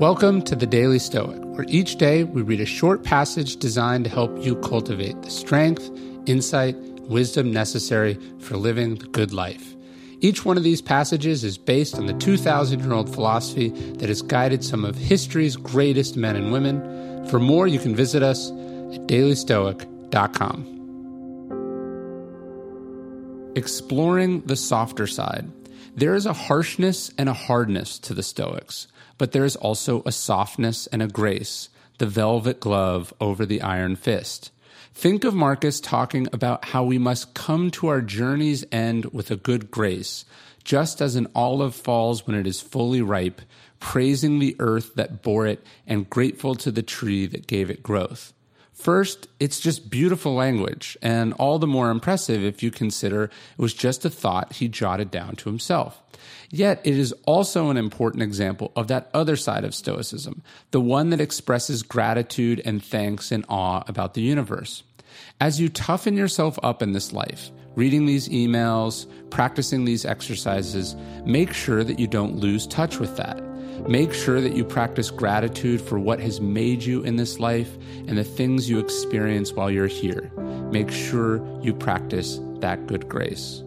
Welcome to the Daily Stoic, where each day we read a short passage designed to help you cultivate the strength, insight, wisdom necessary for living the good life. Each one of these passages is based on the 2,000 year old philosophy that has guided some of history's greatest men and women. For more, you can visit us at dailystoic.com. Exploring the softer side. There is a harshness and a hardness to the Stoics, but there is also a softness and a grace, the velvet glove over the iron fist. Think of Marcus talking about how we must come to our journey's end with a good grace, just as an olive falls when it is fully ripe, praising the earth that bore it and grateful to the tree that gave it growth. First, it's just beautiful language, and all the more impressive if you consider it was just a thought he jotted down to himself. Yet, it is also an important example of that other side of Stoicism, the one that expresses gratitude and thanks and awe about the universe. As you toughen yourself up in this life, reading these emails, practicing these exercises, make sure that you don't lose touch with that. Make sure that you practice gratitude for what has made you in this life and the things you experience while you're here. Make sure you practice that good grace.